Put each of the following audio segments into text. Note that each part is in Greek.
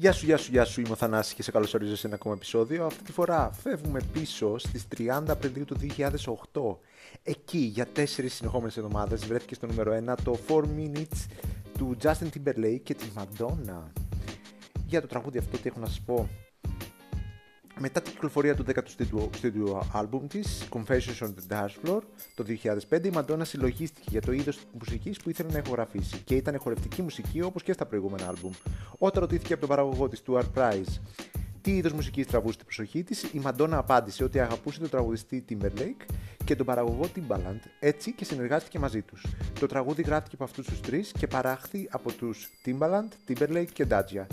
Γεια σου, γεια σου, γεια σου, είμαι ο Θανάσης και σε καλωσορίζω σε ένα ακόμα επεισόδιο. Αυτή τη φορά φεύγουμε πίσω στις 30 Απριλίου του 2008. Εκεί για τέσσερις συνεχόμενες εβδομάδες βρέθηκε στο νούμερο 1 το 4 Minutes του Justin Timberlake και της Madonna. Για το τραγούδι αυτό τι έχω να σας πω. Μετά την κυκλοφορία του 10ου studio album της, Confessions on the Dance Floor, το 2005, η Madonna συλλογίστηκε για το είδος μουσικής που ήθελε να ηχογραφήσει και ήταν χορευτική μουσική όπως και στα προηγούμενα album. Όταν ρωτήθηκε από τον παραγωγό της, Stuart Price, τι είδος μουσικής τραβούσε την προσοχή της, η Madonna απάντησε ότι αγαπούσε τον τραγουδιστή Timberlake και τον παραγωγό Timbaland, έτσι και συνεργάστηκε μαζί τους. Το τραγούδι γράφτηκε από αυτούς τους τρεις και παράχθη από τους Timbaland, Timberlake και Dadja.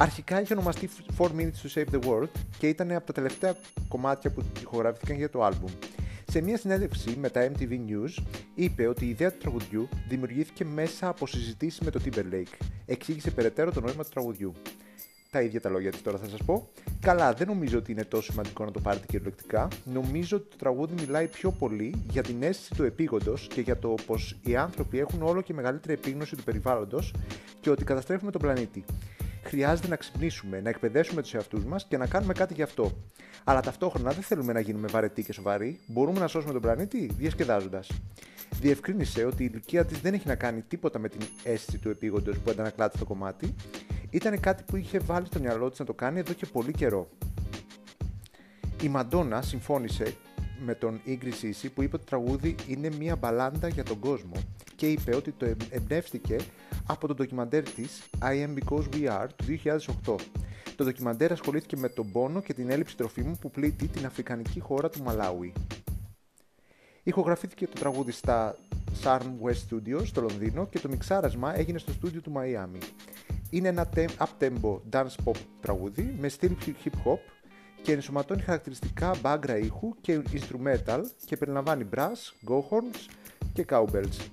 Αρχικά είχε ονομαστεί 4 Minutes to Save the World και ήταν από τα τελευταία κομμάτια που ηχογραφήθηκαν για το άλμπουμ. Σε μια συνέντευξη με τα MTV News είπε ότι η ιδέα του τραγουδιού δημιουργήθηκε μέσα από συζητήσεις με το Timberlake. Εξήγησε περαιτέρω το νόημα του τραγουδιού. Τα ίδια τα λόγια της τώρα θα σας πω. Καλά, δεν νομίζω ότι είναι τόσο σημαντικό να το πάρετε κυριολεκτικά. Νομίζω ότι το τραγούδι μιλάει πιο πολύ για την αίσθηση του επίγοντος και για το πως οι άνθρωποι έχουν όλο και μεγαλύτερη επίγνωση του περιβάλλοντος και ότι καταστρέφουμε τον πλανήτη χρειάζεται να ξυπνήσουμε, να εκπαιδεύσουμε τους εαυτούς μας και να κάνουμε κάτι γι' αυτό. Αλλά ταυτόχρονα δεν θέλουμε να γίνουμε βαρετοί και σοβαροί. Μπορούμε να σώσουμε τον πλανήτη διασκεδάζοντας. Διευκρίνησε ότι η ηλικία της δεν έχει να κάνει τίποτα με την αίσθηση του επίγοντος που αντανακλάται στο κομμάτι. Ήταν κάτι που είχε βάλει στο μυαλό της να το κάνει εδώ και πολύ καιρό. Η Μαντόνα συμφώνησε με τον Ίγκρι Σίση που είπε ότι το τραγούδι είναι μια μπαλάντα για τον κόσμο και είπε ότι το εμπνεύστηκε από το ντοκιμαντέρ της I Am Because We Are του 2008. Το ντοκιμαντέρ ασχολήθηκε με τον πόνο και την έλλειψη τροφίμου που πλήττει την αφρικανική χώρα του Μαλάουι. Ηχογραφήθηκε το τραγούδι στα Sarm West Studios στο Λονδίνο και το μιξάρασμα έγινε στο στούντιο του Μαϊάμι. Είναι ένα up-tempo dance pop τραγούδι με στυλ hip hop και ενσωματώνει χαρακτηριστικά μπάγκρα ήχου και instrumental και περιλαμβάνει brass, go horns και cowbells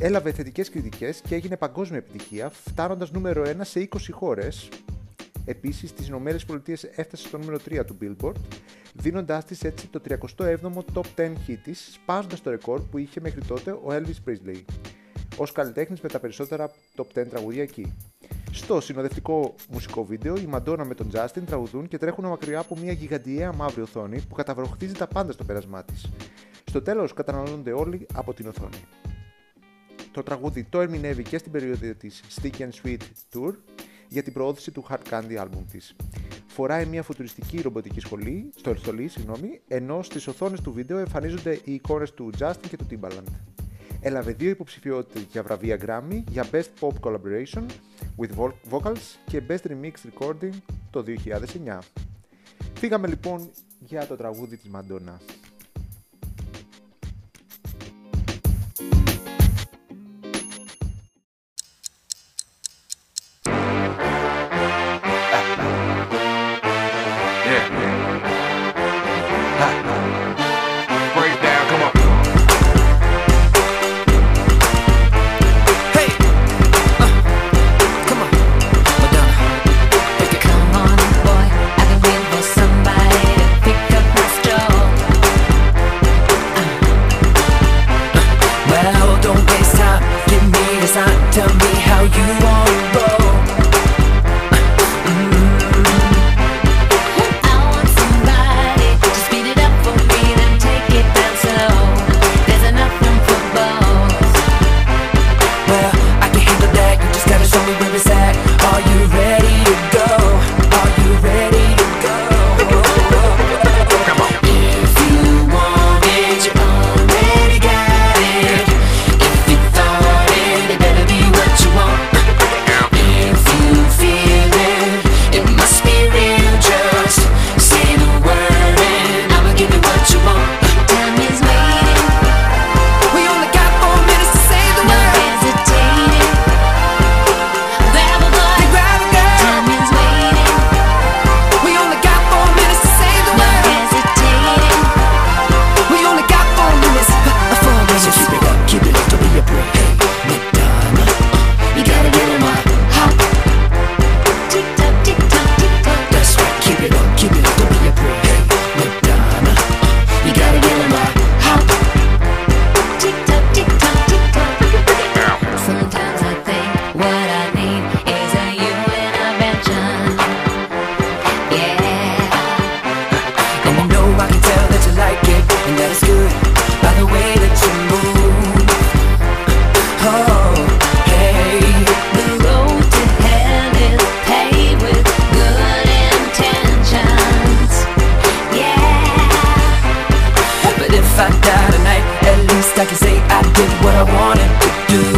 έλαβε θετικές κριτικές και έγινε παγκόσμια επιτυχία, φτάνοντας νούμερο 1 σε 20 χώρες. Επίσης, στις ΗΠΑ έφτασε στο νούμερο 3 του Billboard, δίνοντάς της έτσι το 37ο top 10 hit της, σπάζοντας το ρεκόρ που είχε μέχρι τότε ο Elvis Presley, ως καλλιτέχνης με τα περισσότερα top 10 τραγούδια εκεί. Στο συνοδευτικό μουσικό βίντεο, η Μαντόνα με τον Justin τραγουδούν και τρέχουν μακριά από μια γιγαντιαία μαύρη οθόνη που καταβροχτίζει τα πάντα στο πέρασμά της. Στο τέλος, καταναλώνονται όλοι από την οθόνη. Το τραγούδι το ερμηνεύει και στην περίοδο της Sticky and Sweet Tour για την προώθηση του Hard Candy album της. Φοράει μια φουτουριστική ρομποτική σχολή, στο στολή, συγγνώμη, ενώ στις οθόνες του βίντεο εμφανίζονται οι εικόνες του Justin και του Timbaland. Έλαβε δύο υποψηφιότητες για βραβεία Grammy για Best Pop Collaboration with Vocals και Best Remix Recording το 2009. Φύγαμε λοιπόν για το τραγούδι της Madonna. 哈哈 if I die tonight, at least I can say I did what I wanted to do.